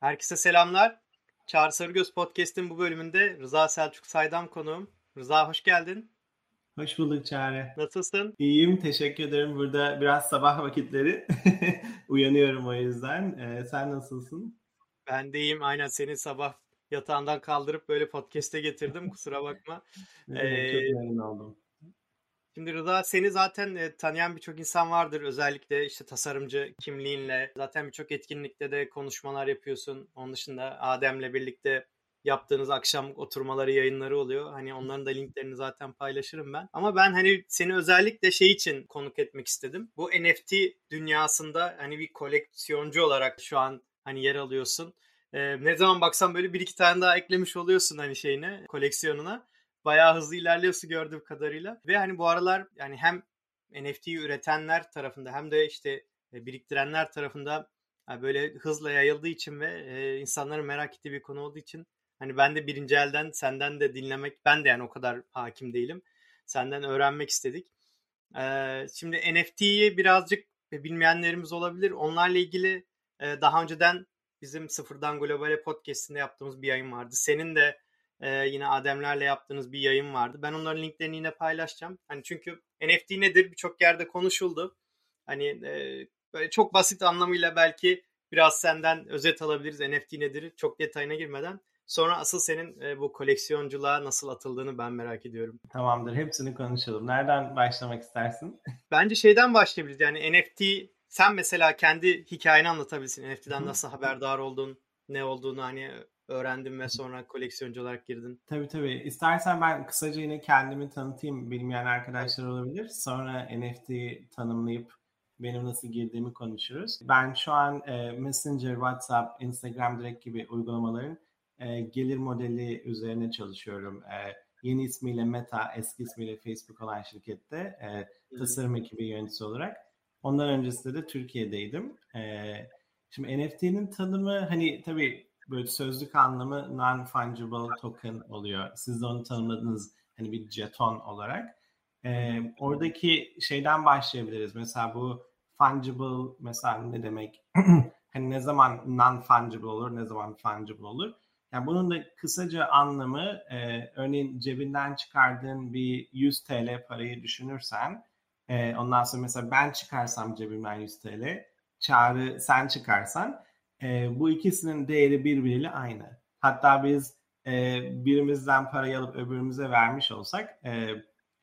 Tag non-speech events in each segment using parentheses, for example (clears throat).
Herkese selamlar. Çağrı Sarıgöz Podcast'in bu bölümünde Rıza Selçuk Saydam konuğum. Rıza hoş geldin. Hoş bulduk Çağrı. Nasılsın? İyiyim, teşekkür ederim. Burada biraz sabah vakitleri (laughs) uyanıyorum o yüzden. Ee, sen nasılsın? Ben de iyiyim. Aynen seni sabah yatağından kaldırıp böyle podcast'e getirdim. Kusura bakma. ee, çok memnun oldum. Şimdi Rıza seni zaten e, tanıyan birçok insan vardır. Özellikle işte tasarımcı kimliğinle. Zaten birçok etkinlikte de konuşmalar yapıyorsun. Onun dışında Adem'le birlikte yaptığınız akşam oturmaları yayınları oluyor. Hani onların da linklerini zaten paylaşırım ben. Ama ben hani seni özellikle şey için konuk etmek istedim. Bu NFT dünyasında hani bir koleksiyoncu olarak şu an hani yer alıyorsun. Ee, ne zaman baksan böyle bir iki tane daha eklemiş oluyorsun hani şeyine, koleksiyonuna bayağı hızlı ilerliyorsun gördüğüm kadarıyla. Ve hani bu aralar yani hem NFT'yi üretenler tarafında hem de işte e, biriktirenler tarafında böyle hızla yayıldığı için ve e, insanların merak ettiği bir konu olduğu için hani ben de birinci elden senden de dinlemek ben de yani o kadar hakim değilim. Senden öğrenmek istedik. Şimdi NFT'yi birazcık bilmeyenlerimiz olabilir. Onlarla ilgili daha önceden bizim Sıfırdan Globale podcast'inde yaptığımız bir yayın vardı. Senin de ee, yine Ademlerle yaptığınız bir yayın vardı. Ben onların linklerini yine paylaşacağım. Hani çünkü NFT nedir birçok yerde konuşuldu. Hani e, böyle çok basit anlamıyla belki biraz senden özet alabiliriz. NFT nedir çok detayına girmeden. Sonra asıl senin e, bu koleksiyonculuğa nasıl atıldığını ben merak ediyorum. Tamamdır. Hepsini konuşalım. Nereden başlamak istersin? (laughs) Bence şeyden başlayabiliriz. Yani NFT sen mesela kendi hikayeni anlatabilirsin. NFT'den nasıl haberdar oldun, ne olduğunu hani öğrendin ve sonra koleksiyoncu olarak girdin? Tabii tabii. İstersen ben kısaca yine kendimi tanıtayım. Bilmeyen arkadaşlar olabilir. Sonra NFT tanımlayıp benim nasıl girdiğimi konuşuruz. Ben şu an e, Messenger, WhatsApp, Instagram direkt gibi uygulamaların e, gelir modeli üzerine çalışıyorum. E, yeni ismiyle Meta, eski ismiyle Facebook olan şirkette e, tasarım ekibi yöneticisi olarak. Ondan öncesinde de Türkiye'deydim. E, şimdi NFT'nin tanımı hani tabii böyle sözlük anlamı non-fungible token oluyor. Siz de onu tanımladınız hani bir jeton olarak. Ee, oradaki şeyden başlayabiliriz. Mesela bu fungible mesela ne demek? (clears throat) hani ne zaman non-fungible olur, ne zaman fungible olur? Yani bunun da kısaca anlamı e, örneğin cebinden çıkardığın bir 100 TL parayı düşünürsen e, ondan sonra mesela ben çıkarsam cebimden 100 TL, çağrı sen çıkarsan e, bu ikisinin değeri birbiriyle aynı. Hatta biz e, birimizden parayı alıp öbürümüze vermiş olsak e,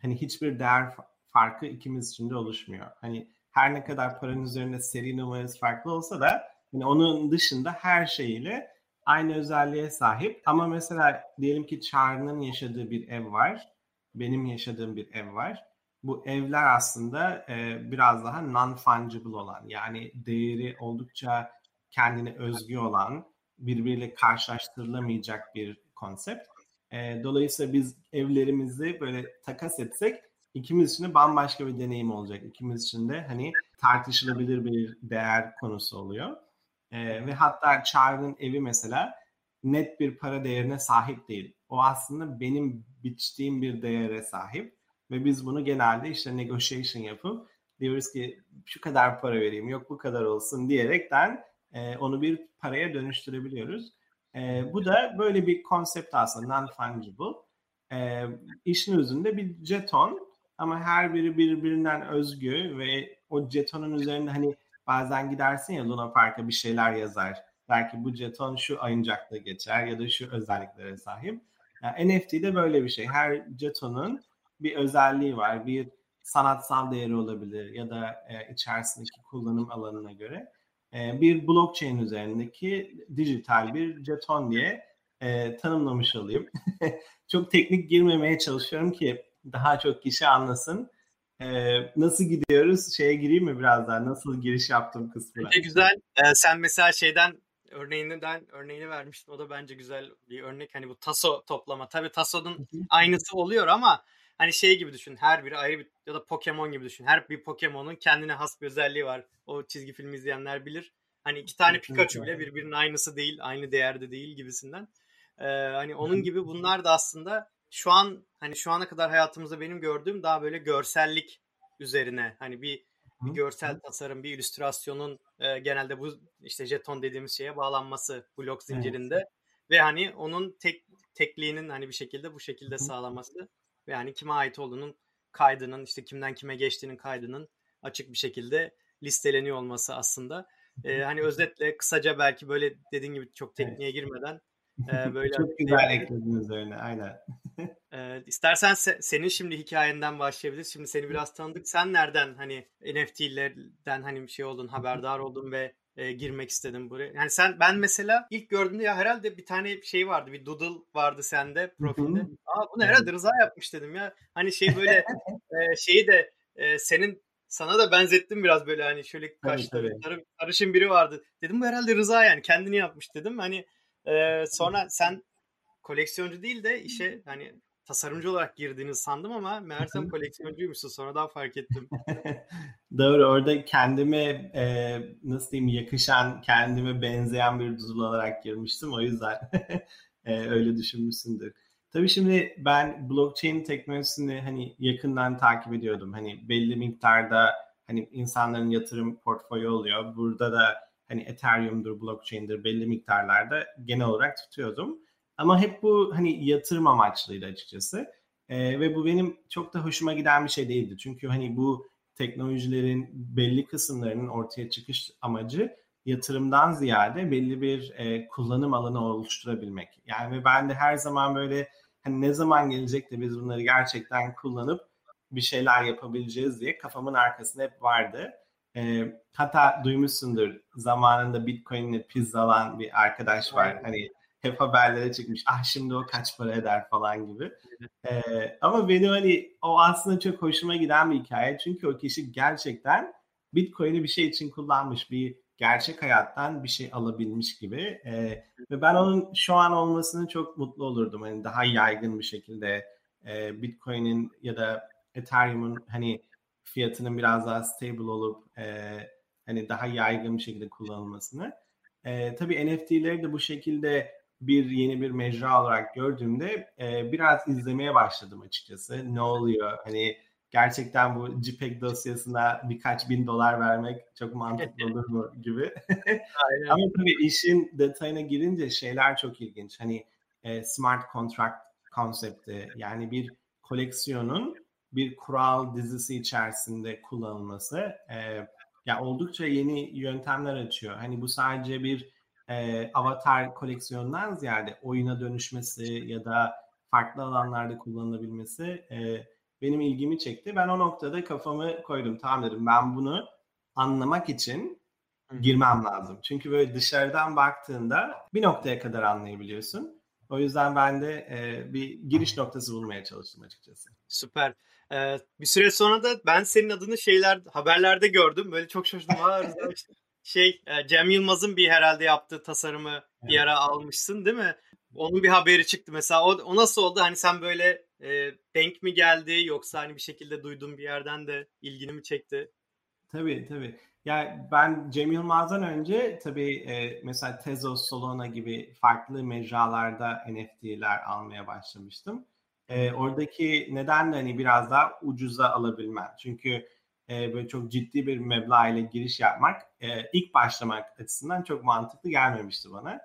hani hiçbir değer farkı ikimiz için de oluşmuyor. Hani her ne kadar paranın üzerinde seri numarası farklı olsa da hani onun dışında her şeyiyle aynı özelliğe sahip. Ama mesela diyelim ki Çağrı'nın yaşadığı bir ev var. Benim yaşadığım bir ev var. Bu evler aslında e, biraz daha non-fungible olan yani değeri oldukça kendine özgü olan, birbiriyle karşılaştırılamayacak bir konsept. E, dolayısıyla biz evlerimizi böyle takas etsek ikimiz için de bambaşka bir deneyim olacak. İkimiz için de hani tartışılabilir bir değer konusu oluyor. E, ve hatta Çağrı'nın evi mesela net bir para değerine sahip değil. O aslında benim biçtiğim bir değere sahip. Ve biz bunu genelde işte negotiation yapıp diyoruz ki şu kadar para vereyim yok bu kadar olsun diyerekten e, onu bir paraya dönüştürebiliyoruz. E, bu da böyle bir konsept aslında non-fungible. E, işin özünde bir jeton ama her biri birbirinden özgü ve o jetonun üzerinde hani bazen gidersin ya Luna Park'a bir şeyler yazar. Belki bu jeton şu oyuncakta geçer ya da şu özelliklere sahip. Yani NFT'de böyle bir şey. Her jetonun bir özelliği var. Bir sanatsal değeri olabilir ya da e, içerisindeki kullanım alanına göre. E, bir blockchain üzerindeki dijital bir jeton diye e, tanımlamış olayım. (laughs) çok teknik girmemeye çalışıyorum ki daha çok kişi anlasın. E, nasıl gidiyoruz? Şeye gireyim mi biraz daha? Nasıl giriş yaptım kısmına? Bence güzel. Ee, sen mesela şeyden örneğinden örneğini vermiştin. O da bence güzel bir örnek. Hani bu taso toplama. Tabii taso'nun aynısı oluyor ama Hani şey gibi düşün. Her biri ayrı bir ya da Pokemon gibi düşün. Her bir Pokemon'un kendine has bir özelliği var. O çizgi film izleyenler bilir. Hani iki tane Pikachu bile birbirinin aynısı değil, aynı değerde değil gibisinden. Ee, hani onun gibi bunlar da aslında şu an hani şu ana kadar hayatımızda benim gördüğüm daha böyle görsellik üzerine hani bir bir görsel tasarım, bir illüstrasyonun e, genelde bu işte jeton dediğimiz şeye bağlanması blok zincirinde evet. ve hani onun tek tekliğinin hani bir şekilde bu şekilde sağlaması ve hani kime ait olduğunun kaydının işte kimden kime geçtiğinin kaydının açık bir şekilde listeleniyor olması aslında. Ee, hani özetle kısaca belki böyle dediğin gibi çok tekniğe girmeden (laughs) e, böyle çok güzel eklediniz öyle aynen. (laughs) e, istersen se- senin şimdi hikayenden başlayabiliriz. Şimdi seni biraz tanıdık. Sen nereden hani NFT'lerden hani bir şey oldun, haberdar oldun ve e, girmek istedim buraya. Yani sen ben mesela ilk gördüğümde ya herhalde bir tane şey vardı. Bir doodle vardı sende profilde. Aa bunu herhalde Rıza yapmış dedim ya. Hani şey böyle (laughs) e, şeyi de e, senin sana da benzettim biraz böyle hani şöyle kaşları sarı, sarışın biri vardı. Dedim bu herhalde Rıza yani kendini yapmış dedim. Hani e, sonra sen koleksiyoncu değil de işe hani tasarımcı olarak girdiğini sandım ama meğersem koleksiyoncuymuşsun. Sonradan fark ettim. (laughs) Doğru. Orada kendime e, nasıl diyeyim yakışan, kendime benzeyen bir duzul olarak girmiştim. O yüzden (laughs) e, öyle düşünmüşsündür. Tabii şimdi ben blockchain teknolojisini hani yakından takip ediyordum. Hani belli miktarda hani insanların yatırım portföyü oluyor. Burada da hani Ethereum'dur, blockchain'dir belli miktarlarda genel olarak tutuyordum. Ama hep bu hani yatırım amaçlıydı açıkçası. E, ve bu benim çok da hoşuma giden bir şey değildi. Çünkü hani bu teknolojilerin belli kısımlarının ortaya çıkış amacı yatırımdan ziyade belli bir e, kullanım alanı oluşturabilmek. Yani ben de her zaman böyle hani ne zaman gelecek de biz bunları gerçekten kullanıp bir şeyler yapabileceğiz diye kafamın arkasında hep vardı. E, hatta duymuşsundur zamanında Bitcoin'le pizzalan bir arkadaş var. Hani hep haberlere çıkmış. Ah şimdi o kaç para eder falan gibi. Ee, ama benim hani o aslında çok hoşuma giden bir hikaye. Çünkü o kişi gerçekten Bitcoin'i bir şey için kullanmış. Bir gerçek hayattan bir şey alabilmiş gibi. Ee, ve ben onun şu an olmasını çok mutlu olurdum. Hani daha yaygın bir şekilde e, Bitcoin'in ya da Ethereum'un hani fiyatının biraz daha stable olup e, hani daha yaygın bir şekilde kullanılmasını. E, tabii NFT'leri de bu şekilde bir yeni bir mecra olarak gördüğümde e, biraz izlemeye başladım açıkçası. Ne oluyor? Hani gerçekten bu JPEG dosyasına birkaç bin dolar vermek çok mantıklı (laughs) olur mu gibi. (laughs) Ama tabii işin detayına girince şeyler çok ilginç. Hani e, smart contract konsepti yani bir koleksiyonun bir kural dizisi içerisinde kullanılması e, ya oldukça yeni yöntemler açıyor. Hani bu sadece bir e, avatar koleksiyonundan ziyade oyuna dönüşmesi ya da farklı alanlarda kullanılabilmesi e, benim ilgimi çekti. Ben o noktada kafamı koydum. Tamam dedim ben bunu anlamak için girmem lazım. Çünkü böyle dışarıdan baktığında bir noktaya kadar anlayabiliyorsun. O yüzden ben de e, bir giriş noktası bulmaya çalıştım açıkçası. Süper. Ee, bir süre sonra da ben senin adını şeyler haberlerde gördüm. Böyle çok şaşırdım. Şey e, Cem Yılmaz'ın bir herhalde yaptığı tasarımı evet. bir ara almışsın değil mi? Onun bir haberi çıktı mesela. O, o nasıl oldu? Hani sen böyle e, denk mi geldi yoksa hani bir şekilde duyduğun bir yerden de ilgini mi çekti? Tabii tabii. Yani ben Cem Yılmaz'dan önce tabii e, mesela Tezos, Solana gibi farklı mecralarda NFT'ler almaya başlamıştım. E, oradaki neden de hani biraz daha ucuza alabilmem. Çünkü e, böyle çok ciddi bir meblağ ile giriş yapmak e, ilk başlamak açısından çok mantıklı gelmemişti bana.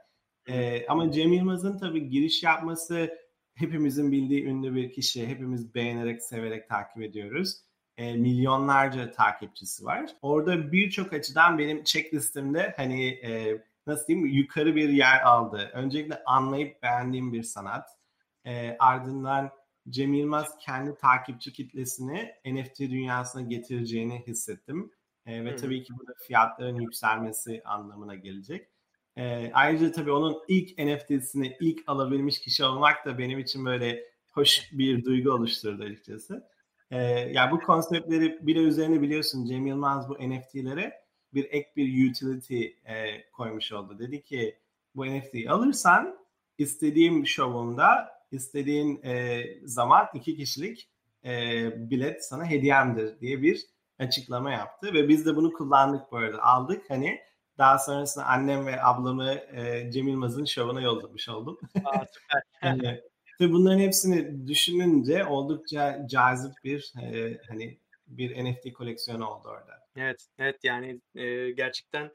E, ama Cem Yılmaz'ın tabii giriş yapması hepimizin bildiği ünlü bir kişi. Hepimiz beğenerek, severek takip ediyoruz. E, milyonlarca takipçisi var. Orada birçok açıdan benim checklistimde hani e, nasıl diyeyim yukarı bir yer aldı. Öncelikle anlayıp beğendiğim bir sanat. E, ardından Cem Yılmaz kendi takipçi kitlesini NFT dünyasına getireceğini hissettim. E, ve hmm. tabii ki bu da fiyatların yükselmesi anlamına gelecek. E, ayrıca tabii onun ilk NFT'sini ilk alabilmiş kişi olmak da benim için böyle hoş bir duygu oluşturdu açıkçası. E, yani bu konseptleri bir de üzerine biliyorsun Cem Yılmaz bu NFT'lere bir ek bir utility e, koymuş oldu. Dedi ki bu NFT'yi alırsan istediğim şovumda istediğin e, zaman iki kişilik e, bilet sana hediyemdir diye bir açıklama yaptı ve biz de bunu kullandık bu arada aldık hani daha sonrasında annem ve ablamı e, Cem Yılmaz'ın şovuna yollamış oldum. Aa, süper. (laughs) yani, ve bunların hepsini düşününce oldukça cazip bir e, hani bir NFT koleksiyonu oldu orada. Evet, evet yani e, gerçekten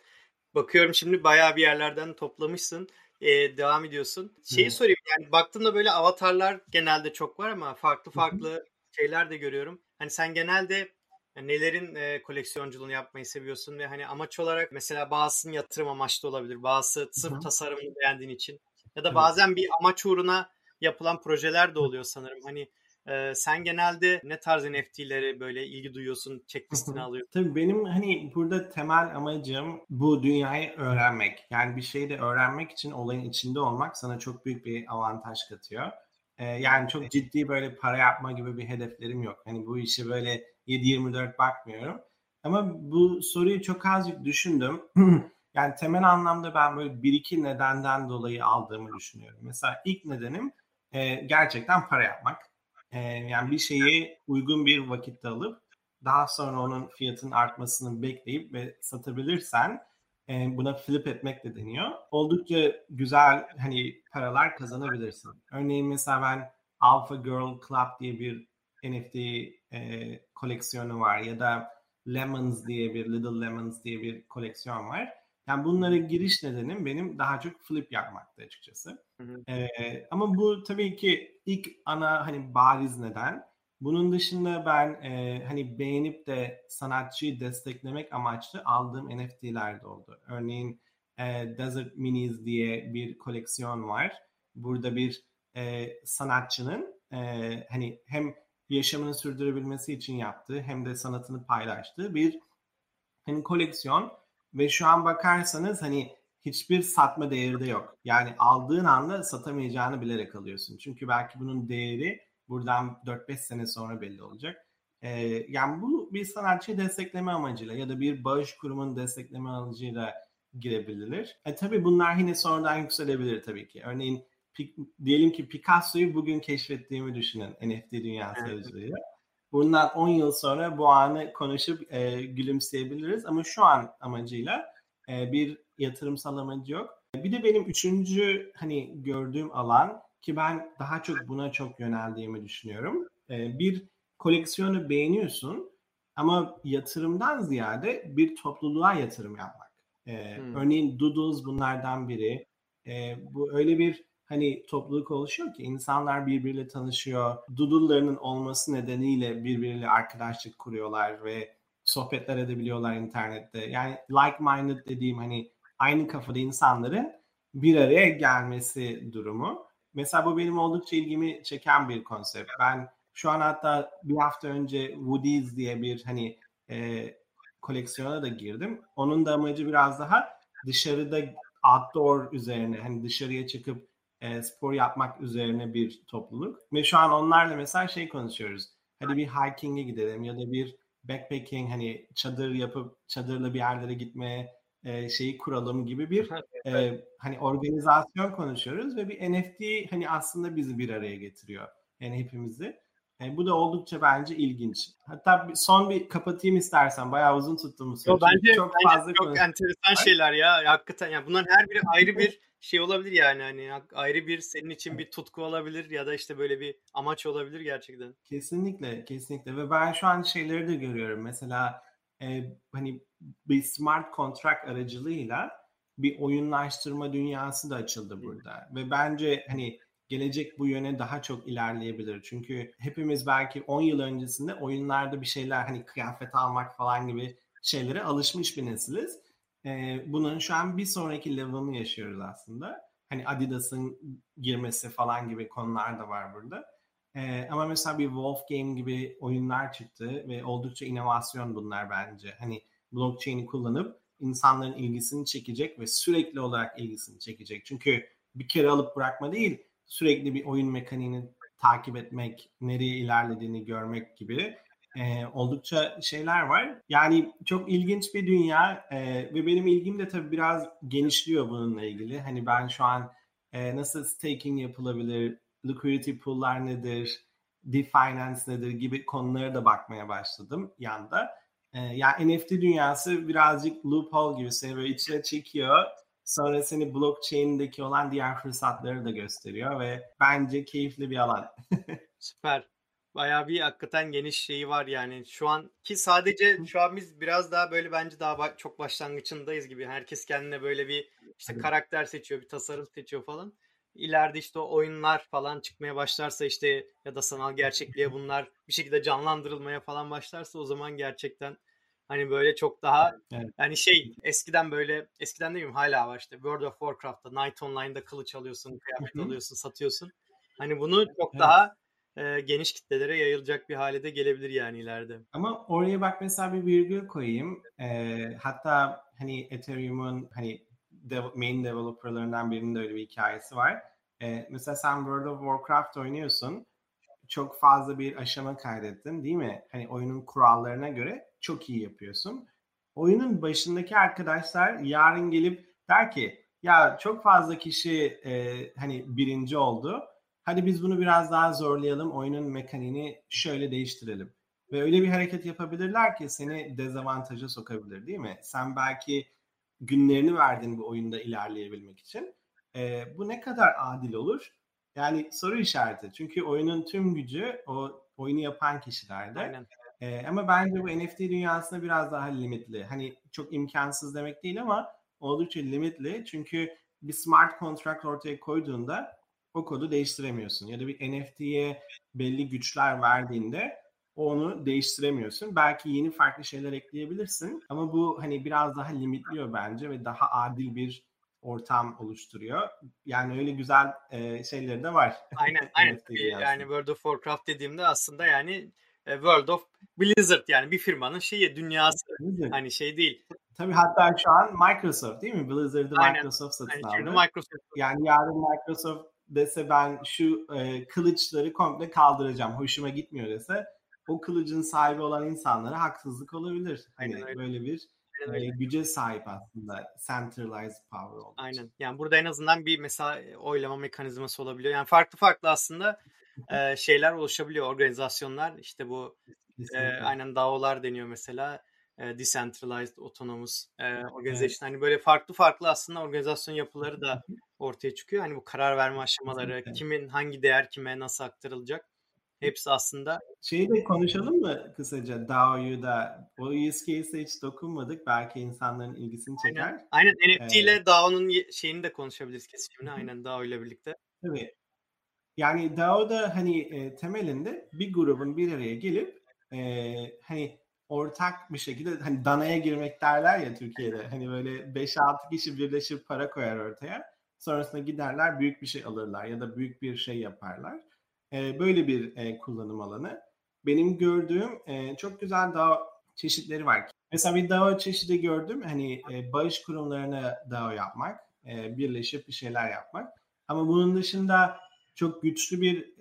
bakıyorum şimdi bayağı bir yerlerden toplamışsın. E, devam ediyorsun. Şeyi Evet. sorayım yani baktığımda böyle avatarlar genelde çok var ama farklı farklı şeyler de görüyorum. Hani sen genelde nelerin e, koleksiyonculuğunu yapmayı seviyorsun ve hani amaç olarak mesela bazısının yatırım amaçlı olabilir. Bazısı sırf Hı hı. tasarımını beğendiğin için. Ya da bazen bir amaç uğruna yapılan projeler de oluyor sanırım. Hani e, sen genelde ne tarz NFT'leri böyle ilgi duyuyorsun, checklistine alıyorsun? Tabii benim hani burada temel amacım bu dünyayı öğrenmek. Yani bir şeyi de öğrenmek için olayın içinde olmak sana çok büyük bir avantaj katıyor. Ee, yani çok ciddi böyle para yapma gibi bir hedeflerim yok. Hani bu işi böyle 7-24 bakmıyorum. Ama bu soruyu çok azıcık düşündüm. (clears throat) yani temel anlamda ben böyle bir iki nedenden dolayı aldığımı düşünüyorum. Mesela ilk nedenim e, gerçekten para yapmak. E, yani bir şeyi uygun bir vakitte alıp daha sonra onun fiyatının artmasını bekleyip ve satabilirsen e, buna flip etmek de deniyor. Oldukça güzel hani paralar kazanabilirsin. Örneğin mesela ben Alpha Girl Club diye bir NFT e, koleksiyonu var ya da Lemons diye bir Little Lemons diye bir koleksiyon var. Yani bunlara giriş nedenim benim daha çok flip yapmaktı açıkçası. Hı hı. Ee, ama bu tabii ki ilk ana hani bariz neden. Bunun dışında ben e, hani beğenip de sanatçıyı desteklemek amaçlı aldığım NFT'ler de oldu. Örneğin e, Desert Minis diye bir koleksiyon var. Burada bir e, sanatçının e, hani hem yaşamını sürdürebilmesi için yaptığı hem de sanatını paylaştığı bir hani koleksiyon ve şu an bakarsanız hani hiçbir satma değeri de yok. Yani aldığın anda satamayacağını bilerek alıyorsun. Çünkü belki bunun değeri buradan 4-5 sene sonra belli olacak. Ee, yani bu bir sanatçıyı destekleme amacıyla ya da bir bağış kurumunun destekleme amacıyla girebilir. E tabii bunlar yine sonradan yükselebilir tabii ki. Örneğin diyelim ki Picasso'yu bugün keşfettiğimi düşünün NFT dünyası Evet. aracılığıyla. Bundan 10 yıl sonra bu anı konuşup e, gülümseyebiliriz ama şu an amacıyla e, bir yatırımsal amacı yok. Bir de benim üçüncü hani gördüğüm alan ki ben daha çok buna çok yöneldiğimi düşünüyorum. E, bir koleksiyonu beğeniyorsun ama yatırımdan ziyade bir topluluğa yatırım yapmak. E, Hmm. Örneğin Doodles bunlardan biri. E, bu öyle bir hani topluluk oluşuyor ki insanlar birbiriyle tanışıyor. Doodle'larının olması nedeniyle birbiriyle arkadaşlık kuruyorlar ve sohbetler edebiliyorlar internette. Yani like-minded dediğim hani aynı kafada insanların bir araya gelmesi durumu. Mesela bu benim oldukça ilgimi çeken bir konsept. Ben şu an hatta bir hafta önce Woody's diye bir hani e, koleksiyona da girdim. Onun da amacı biraz daha dışarıda outdoor üzerine hani dışarıya çıkıp e, spor yapmak üzerine bir topluluk. Ve şu an onlarla mesela şey konuşuyoruz. Hadi bir hiking'e gidelim ya da bir backpacking hani çadır yapıp çadırla bir yerlere gitmeye e, şeyi kuralım gibi bir (laughs) e, hani organizasyon konuşuyoruz ve bir NFT hani aslında bizi bir araya getiriyor. Yani hepimizi. E, bu da oldukça bence ilginç. Hatta bir, son bir kapatayım istersen. Bayağı uzun tuttum bu soruyu. bence çok bence fazla çok enteresan şeyler ya. Hakikaten yani bunların her biri ayrı bir (laughs) şey olabilir yani hani ayrı bir senin için bir tutku olabilir ya da işte böyle bir amaç olabilir gerçekten. Kesinlikle, kesinlikle. Ve ben şu an şeyleri de görüyorum. Mesela e, hani bir smart contract aracılığıyla bir oyunlaştırma dünyası da açıldı burada. Ve bence hani gelecek bu yöne daha çok ilerleyebilir. Çünkü hepimiz belki 10 yıl öncesinde oyunlarda bir şeyler hani kıyafet almak falan gibi şeylere alışmış bir nesiliz. E, bunun şu an bir sonraki level'ını yaşıyoruz aslında. Hani Adidas'ın girmesi falan gibi konular da var burada. Ee, ama mesela bir Wolf Game gibi oyunlar çıktı ve oldukça inovasyon bunlar bence. Hani blockchain'i kullanıp insanların ilgisini çekecek ve sürekli olarak ilgisini çekecek. Çünkü bir kere alıp bırakma değil, sürekli bir oyun mekaniğini takip etmek, nereye ilerlediğini görmek gibi e, oldukça şeyler var. Yani çok ilginç bir dünya e, ve benim ilgim de tabii biraz genişliyor bununla ilgili. Hani ben şu an e, nasıl staking yapılabilir, liquidity pool'lar nedir, definance nedir gibi konulara da bakmaya başladım yanda. E, yani NFT dünyası birazcık loophole gibi seni böyle içine çekiyor. Sonra seni blockchain'deki olan diğer fırsatları da gösteriyor ve bence keyifli bir alan. (laughs) Süper. bayağı bir hakikaten geniş şeyi var yani. Şu an ki sadece şu an biz biraz daha böyle bence daha çok başlangıcındayız gibi. Herkes kendine böyle bir işte karakter seçiyor, bir tasarım seçiyor falan. İleride işte o oyunlar falan çıkmaya başlarsa işte ya da sanal gerçekliğe (laughs) bunlar bir şekilde canlandırılmaya falan başlarsa o zaman gerçekten hani böyle çok daha evet. yani şey eskiden böyle eskiden mi hala var işte World of Warcraft'ta Night Online'da kılıç alıyorsun, kıyafet alıyorsun, satıyorsun. Hani bunu çok evet. daha e, geniş kitlelere yayılacak bir hale de gelebilir yani ileride. Ama oraya bak mesela bir virgül koyayım. E, hatta hani Ethereum'un hani dev- main developerlarından birinin de öyle bir hikayesi var. E, mesela sen World of Warcraft oynuyorsun. Çok fazla bir aşama kaydettin değil mi? Hani oyunun kurallarına göre çok iyi yapıyorsun. Oyunun başındaki arkadaşlar yarın gelip der ki ya çok fazla kişi e, hani birinci oldu hadi biz bunu biraz daha zorlayalım, oyunun mekaniğini şöyle değiştirelim. Ve öyle bir hareket yapabilirler ki seni dezavantaja sokabilir değil mi? Sen belki günlerini verdin bu oyunda ilerleyebilmek için. E, bu ne kadar adil olur? Yani soru işareti. Çünkü oyunun tüm gücü o oyunu yapan kişilerde. Aynen. E, ama bence bu NFT dünyasında biraz daha limitli. Hani çok imkansız demek değil ama oldukça limitli. Çünkü bir smart contract ortaya koyduğunda o kodu değiştiremiyorsun. Ya da bir NFT'ye belli güçler verdiğinde onu değiştiremiyorsun. Belki yeni farklı şeyler ekleyebilirsin ama bu hani biraz daha limitliyor bence ve daha adil bir ortam oluşturuyor. Yani öyle güzel e, şeyleri de var. Aynen, (laughs) aynen. yani World of Warcraft dediğimde aslında yani World of Blizzard yani bir firmanın şeyi dünyası. Blizzard. Hani şey değil. Tabii hatta şu an Microsoft değil mi? Blizzard'ı Microsoft satın aldı. Microsoft. Yani yarın Microsoft dese ben şu e, kılıçları komple kaldıracağım. Hoşuma gitmiyor dese o kılıcın sahibi olan insanlara haksızlık olabilir. Hani Aynen böyle bir e, güce sahip aslında centralized power olduğu Aynen. Yani burada en azından bir mesela oylama mekanizması olabiliyor. Yani farklı farklı aslında e, şeyler oluşabiliyor. Organizasyonlar işte bu e, aynen DAO'lar deniyor mesela. E, decentralized autonomous e, organization. Evet. Hani böyle farklı farklı aslında organizasyon yapıları da ortaya çıkıyor. Hani bu karar verme aşamaları, Kesinlikle. kimin hangi değer kime nasıl aktarılacak hepsi aslında. Şeyi de konuşalım mı kısaca DAO'yu da? O use case'e hiç dokunmadık. Belki insanların ilgisini çeker. Aynen, Aynen. NFT ile ee, DAO'nun şeyini de konuşabiliriz kesinlikle. Aynen DAO ile birlikte. Tabii. Yani DAO'da hani e, temelinde bir grubun bir araya gelip e, hani ortak bir şekilde hani danaya girmek derler ya Türkiye'de. Hani böyle 5-6 kişi birleşip para koyar ortaya. Sonrasında giderler büyük bir şey alırlar ya da büyük bir şey yaparlar. E, böyle bir e, kullanım alanı. Benim gördüğüm e, çok güzel DAO çeşitleri var. Mesela bir DAO çeşidi gördüm. Hani e, bağış kurumlarına DAO yapmak, e, birleşip bir şeyler yapmak. Ama bunun dışında çok güçlü bir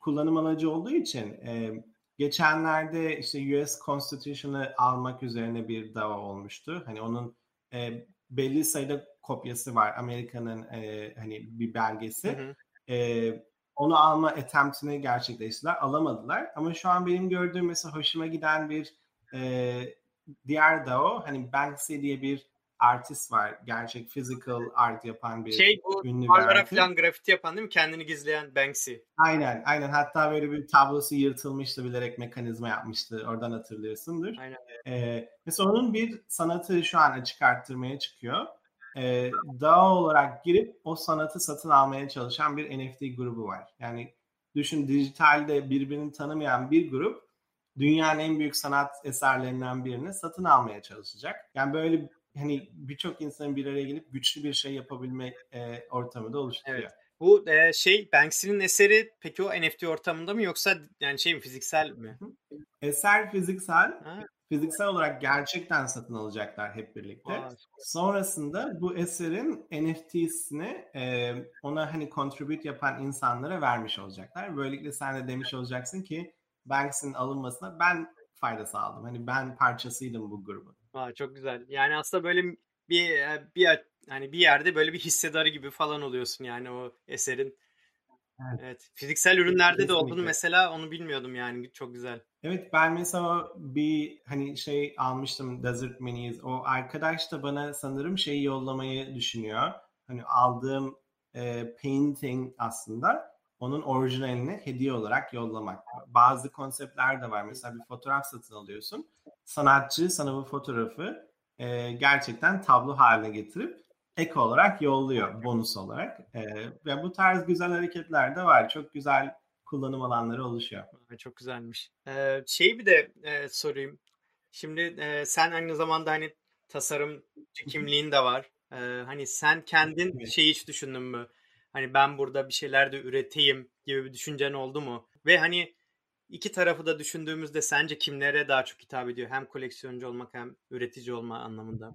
kullanım aracı olduğu için e, geçenlerde işte US Constitution'ı almak üzerine bir DAO olmuştu. Hani onun e, belli sayıda kopyası var. Amerika'nın e, hani bir belgesi. Hı hı. E, onu alma attempt'ini gerçekleştirdiler. Alamadılar. Ama şu an benim gördüğüm mesela hoşuma giden bir e, diğer DAO hani Banksy diye bir artist var. Gerçek physical art yapan bir şey, bu ünlü bir artist. falan grafiti yapan değil mi? Kendini gizleyen Banksy. Aynen aynen. Hatta böyle bir tablosu yırtılmıştı bilerek mekanizma yapmıştı. Oradan hatırlıyorsundur. Aynen. Ee, mesela onun bir sanatı şu an açık arttırmaya çıkıyor. Ee, DAO olarak girip o sanatı satın almaya çalışan bir NFT grubu var. Yani düşün dijitalde birbirini tanımayan bir grup dünyanın en büyük sanat eserlerinden birini satın almaya çalışacak. Yani böyle hani birçok insanın bir araya gelip güçlü bir şey yapabilme e, ortamı da oluşturuyor. Evet. Bu e, şey Banksy'nin eseri peki o NFT ortamında mı yoksa yani şey mi fiziksel mi? Eser fiziksel. Ha. Fiziksel olarak gerçekten satın alacaklar hep birlikte. Aa, Sonrasında bu eserin NFT'sini e, ona hani contribute yapan insanlara vermiş olacaklar. Böylelikle sen de demiş olacaksın ki Banksy'nin alınmasına ben fayda sağladım. Hani ben parçasıydım bu grubun. Aa, çok güzel. Yani aslında böyle bir bir hani bir yerde böyle bir hissedarı gibi falan oluyorsun yani o eserin. Evet. evet. Fiziksel ürünlerde Kesinlikle. de olduğunu mesela onu bilmiyordum yani çok güzel. Evet ben mesela bir hani şey almıştım Desert Minis. O arkadaş da bana sanırım şeyi yollamayı düşünüyor. Hani aldığım e, painting aslında onun orijinalini hediye olarak yollamak. Bazı konseptler de var. Mesela bir fotoğraf satın alıyorsun. Sanatçı sana bu fotoğrafı e, gerçekten tablo haline getirip ek olarak yolluyor bonus olarak. E, ve bu tarz güzel hareketler de var. Çok güzel kullanım alanları oluşuyor. Çok güzelmiş. Ee, şeyi bir de e, sorayım. Şimdi e, sen aynı zamanda hani tasarımcı kimliğin de var. Ee, hani sen kendin şeyi hiç düşündün mü? Hani ben burada bir şeyler de üreteyim gibi bir düşüncen oldu mu? Ve hani iki tarafı da düşündüğümüzde sence kimlere daha çok hitap ediyor? Hem koleksiyoncu olmak hem üretici olma anlamında.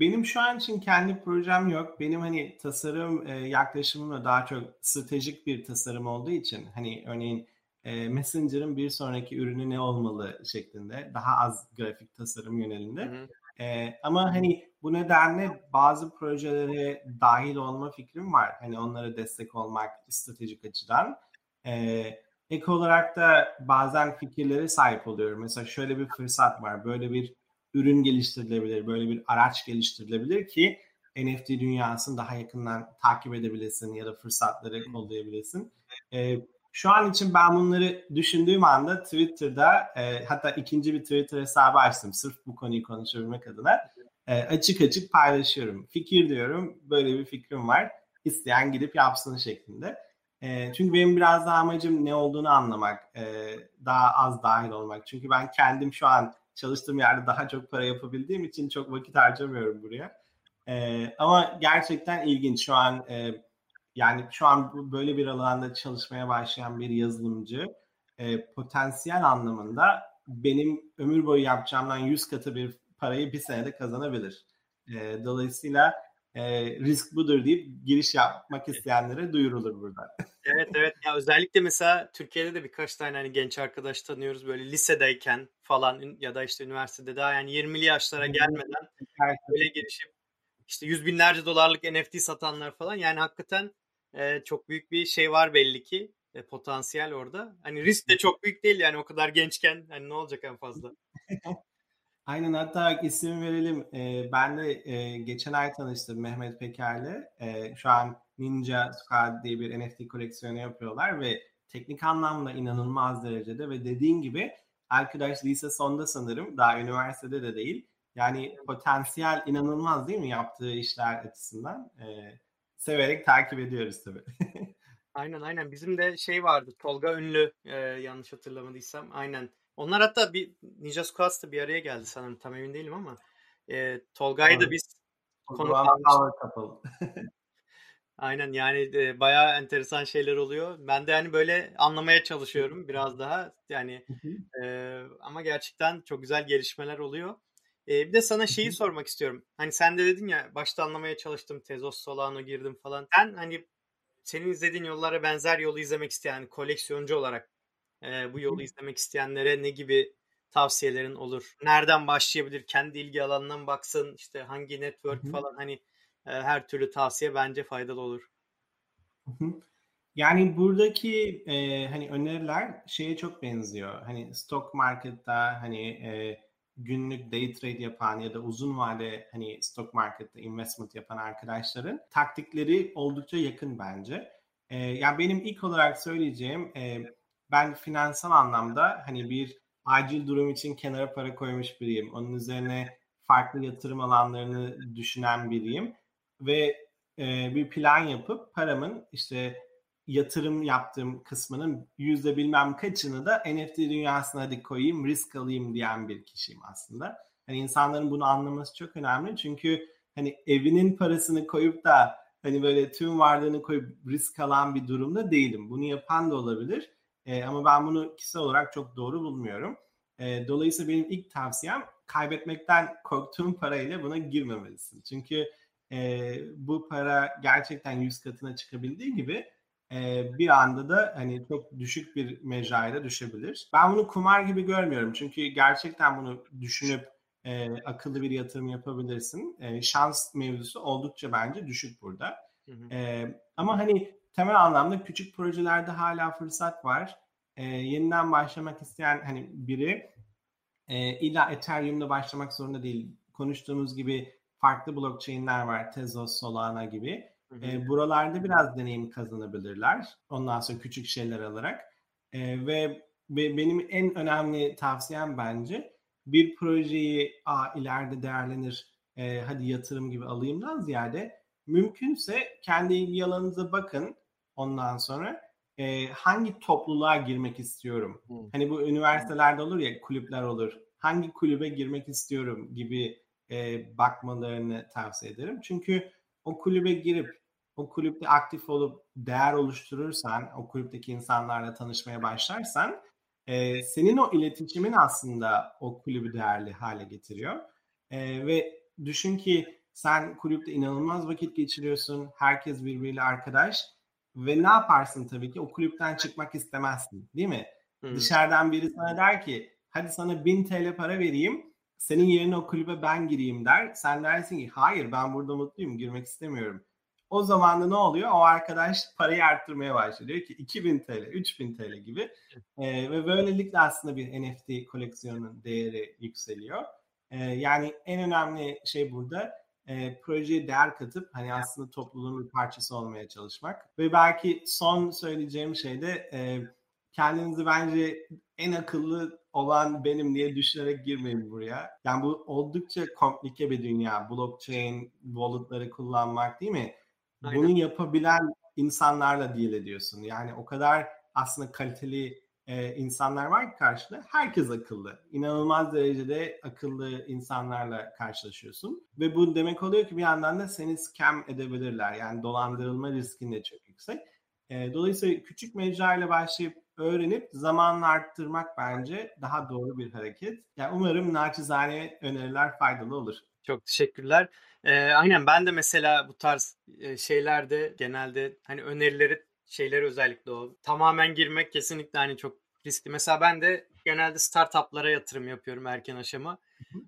Benim şu an için kendi projem yok. Benim hani tasarım yaklaşımım da daha çok stratejik bir tasarım olduğu için hani örneğin Messenger'ın bir sonraki ürünü ne olmalı şeklinde daha az grafik tasarım yönelinde. Hı hı. Ee, ama hani bu nedenle bazı projelere dahil olma fikrim var. Hani onlara destek olmak stratejik açıdan. Ee, ek olarak da bazen fikirlere sahip oluyorum. Mesela şöyle bir fırsat var. Böyle bir ürün geliştirilebilir, böyle bir araç geliştirilebilir ki NFT dünyasını daha yakından takip edebilirsin ya da fırsatları kollayabilesin. Ee, şu an için ben bunları düşündüğüm anda Twitter'da e, hatta ikinci bir Twitter hesabı açtım sırf bu konuyu konuşabilmek adına. E, açık açık paylaşıyorum. Fikir diyorum böyle bir fikrim var. İsteyen gidip yapsın şeklinde. E, çünkü benim biraz daha amacım ne olduğunu anlamak, e, daha az dahil olmak. Çünkü ben kendim şu an çalıştığım yerde daha çok para yapabildiğim için çok vakit harcamıyorum buraya. E, ama gerçekten ilginç. Şu an e, yani şu an böyle bir alanda çalışmaya başlayan bir yazılımcı e, potansiyel anlamında benim ömür boyu yapacağımdan 100 katı bir parayı bir senede kazanabilir. E, dolayısıyla e, risk budur deyip giriş yapmak isteyenlere duyurulur burada. (laughs) evet evet. Ya özellikle mesela Türkiye'de de birkaç tane hani genç arkadaş tanıyoruz. Böyle lisedeyken falan ya da işte üniversitede daha yani 20'li yaşlara gelmeden böyle girişip işte yüz binlerce dolarlık NFT satanlar falan. Yani hakikaten e, çok büyük bir şey var belli ki e, potansiyel orada. Hani risk de çok büyük değil yani o kadar gençken hani ne olacak en fazla. (laughs) Aynen hatta isim verelim. E, ben de e, geçen ay tanıştım Mehmet Peker'le. E, şu an Ninja Squad diye bir NFT koleksiyonu yapıyorlar ve teknik anlamda inanılmaz derecede ve dediğin gibi arkadaş lise sonda sanırım daha üniversitede de değil. Yani potansiyel inanılmaz değil mi yaptığı işler açısından? E, severek takip ediyoruz tabii. (laughs) aynen aynen. Bizim de şey vardı. Tolga Ünlü e, yanlış hatırlamadıysam. Aynen. Onlar hatta bir Ninja Squads da bir araya geldi sanırım. Tam emin değilim ama. E, Tolga'yı da biz konu almıştık. (laughs) Aynen yani e, bayağı enteresan şeyler oluyor. Ben de hani böyle anlamaya çalışıyorum biraz daha. Yani e, ama gerçekten çok güzel gelişmeler oluyor. E, bir de sana şeyi sormak istiyorum. Hani sen de dedin ya başta anlamaya çalıştım. Tezos, Solano girdim falan. Sen hani senin izlediğin yollara benzer yolu izlemek isteyen koleksiyoncu olarak e, bu yolu izlemek isteyenlere ne gibi tavsiyelerin olur? Nereden başlayabilir? Kendi ilgi alanından baksın. işte hangi network falan hani e, her türlü tavsiye bence faydalı olur. Yani buradaki e, hani öneriler şeye çok benziyor. Hani stock market'ta hani e, günlük day trade yapan ya da uzun vade hani stock market'ta investment yapan arkadaşların taktikleri oldukça yakın bence. E, yani benim ilk olarak söyleyeceğim e, ben finansal anlamda hani bir acil durum için kenara para koymuş biriyim. Onun üzerine farklı yatırım alanlarını düşünen biriyim ve e, bir plan yapıp paramın işte yatırım yaptığım kısmının yüzde bilmem kaçını da NFT dünyasına hadi koyayım, risk alayım diyen bir kişiyim aslında. Hani insanların bunu anlaması çok önemli. Çünkü hani evinin parasını koyup da hani böyle tüm varlığını koyup risk alan bir durumda değilim. Bunu yapan da olabilir. E, ama ben bunu kişisel olarak çok doğru bulmuyorum. E, dolayısıyla benim ilk tavsiyem kaybetmekten korktuğum parayla buna girmemelisin. Çünkü e, bu para gerçekten yüz katına çıkabildiği gibi bir anda da hani çok düşük bir mecraya düşebilir. Ben bunu kumar gibi görmüyorum. Çünkü gerçekten bunu düşünüp e, akıllı bir yatırım yapabilirsin. E, şans mevzusu oldukça bence düşük burada. Hı hı. E, ama hani temel anlamda küçük projelerde hala fırsat var. E, yeniden başlamak isteyen hani biri e, illa Ethereum'da başlamak zorunda değil. Konuştuğumuz gibi farklı blockchain'ler var. Tezos, Solana gibi E, buralarda biraz deneyim kazanabilirler. Ondan sonra küçük şeyler alarak. E, ve, ve benim en önemli tavsiyem bence bir projeyi a, ileride değerlenir e, hadi yatırım gibi alayımdan ziyade mümkünse kendi ilgi alanınıza bakın ondan sonra e, hangi topluluğa girmek istiyorum? Hmm. Hani bu üniversitelerde olur ya kulüpler olur. Hangi kulübe girmek istiyorum gibi e, bakmalarını tavsiye ederim. Çünkü o kulübe girip o kulüpte aktif olup değer oluşturursan, o kulüpteki insanlarla tanışmaya başlarsan e, senin o iletişimin aslında o kulübü değerli hale getiriyor. E, ve düşün ki sen kulüpte inanılmaz vakit geçiriyorsun. Herkes birbiriyle arkadaş. Ve ne yaparsın tabii ki? O kulüpten çıkmak istemezsin. Değil mi? Hmm. Dışarıdan biri sana der ki hadi sana 1000 TL para vereyim. Senin yerine o kulübe ben gireyim der. Sen dersin ki hayır ben burada mutluyum girmek istemiyorum. O zaman da ne oluyor? O arkadaş parayı arttırmaya başlıyor. Diyor ki 2000 TL, 3000 TL gibi. Ee, ve böylelikle aslında bir NFT koleksiyonun değeri yükseliyor. Ee, yani en önemli şey burada e, projeye değer katıp hani aslında topluluğun bir parçası olmaya çalışmak. Ve belki son söyleyeceğim şey de e, kendinizi bence en akıllı olan benim diye düşünerek girmeyin buraya. Yani bu oldukça komplike bir dünya. Blockchain, walletları kullanmak değil mi? Aynen. Bunu yapabilen insanlarla deal ediyorsun. Yani o kadar aslında kaliteli e, insanlar var ki karşıda. Herkes akıllı. İnanılmaz derecede akıllı insanlarla karşılaşıyorsun. Ve bu demek oluyor ki bir yandan da seni scam edebilirler. Yani dolandırılma riskin de çok yüksek. E, dolayısıyla küçük mecrayla başlayıp öğrenip zamanla arttırmak bence daha doğru bir hareket. Yani umarım naçizane öneriler faydalı olur. Çok teşekkürler. Ee, aynen ben de mesela bu tarz e, şeylerde genelde hani önerileri şeyler özellikle o. Tamamen girmek kesinlikle hani çok riskli. Mesela ben de genelde startuplara yatırım yapıyorum erken aşama.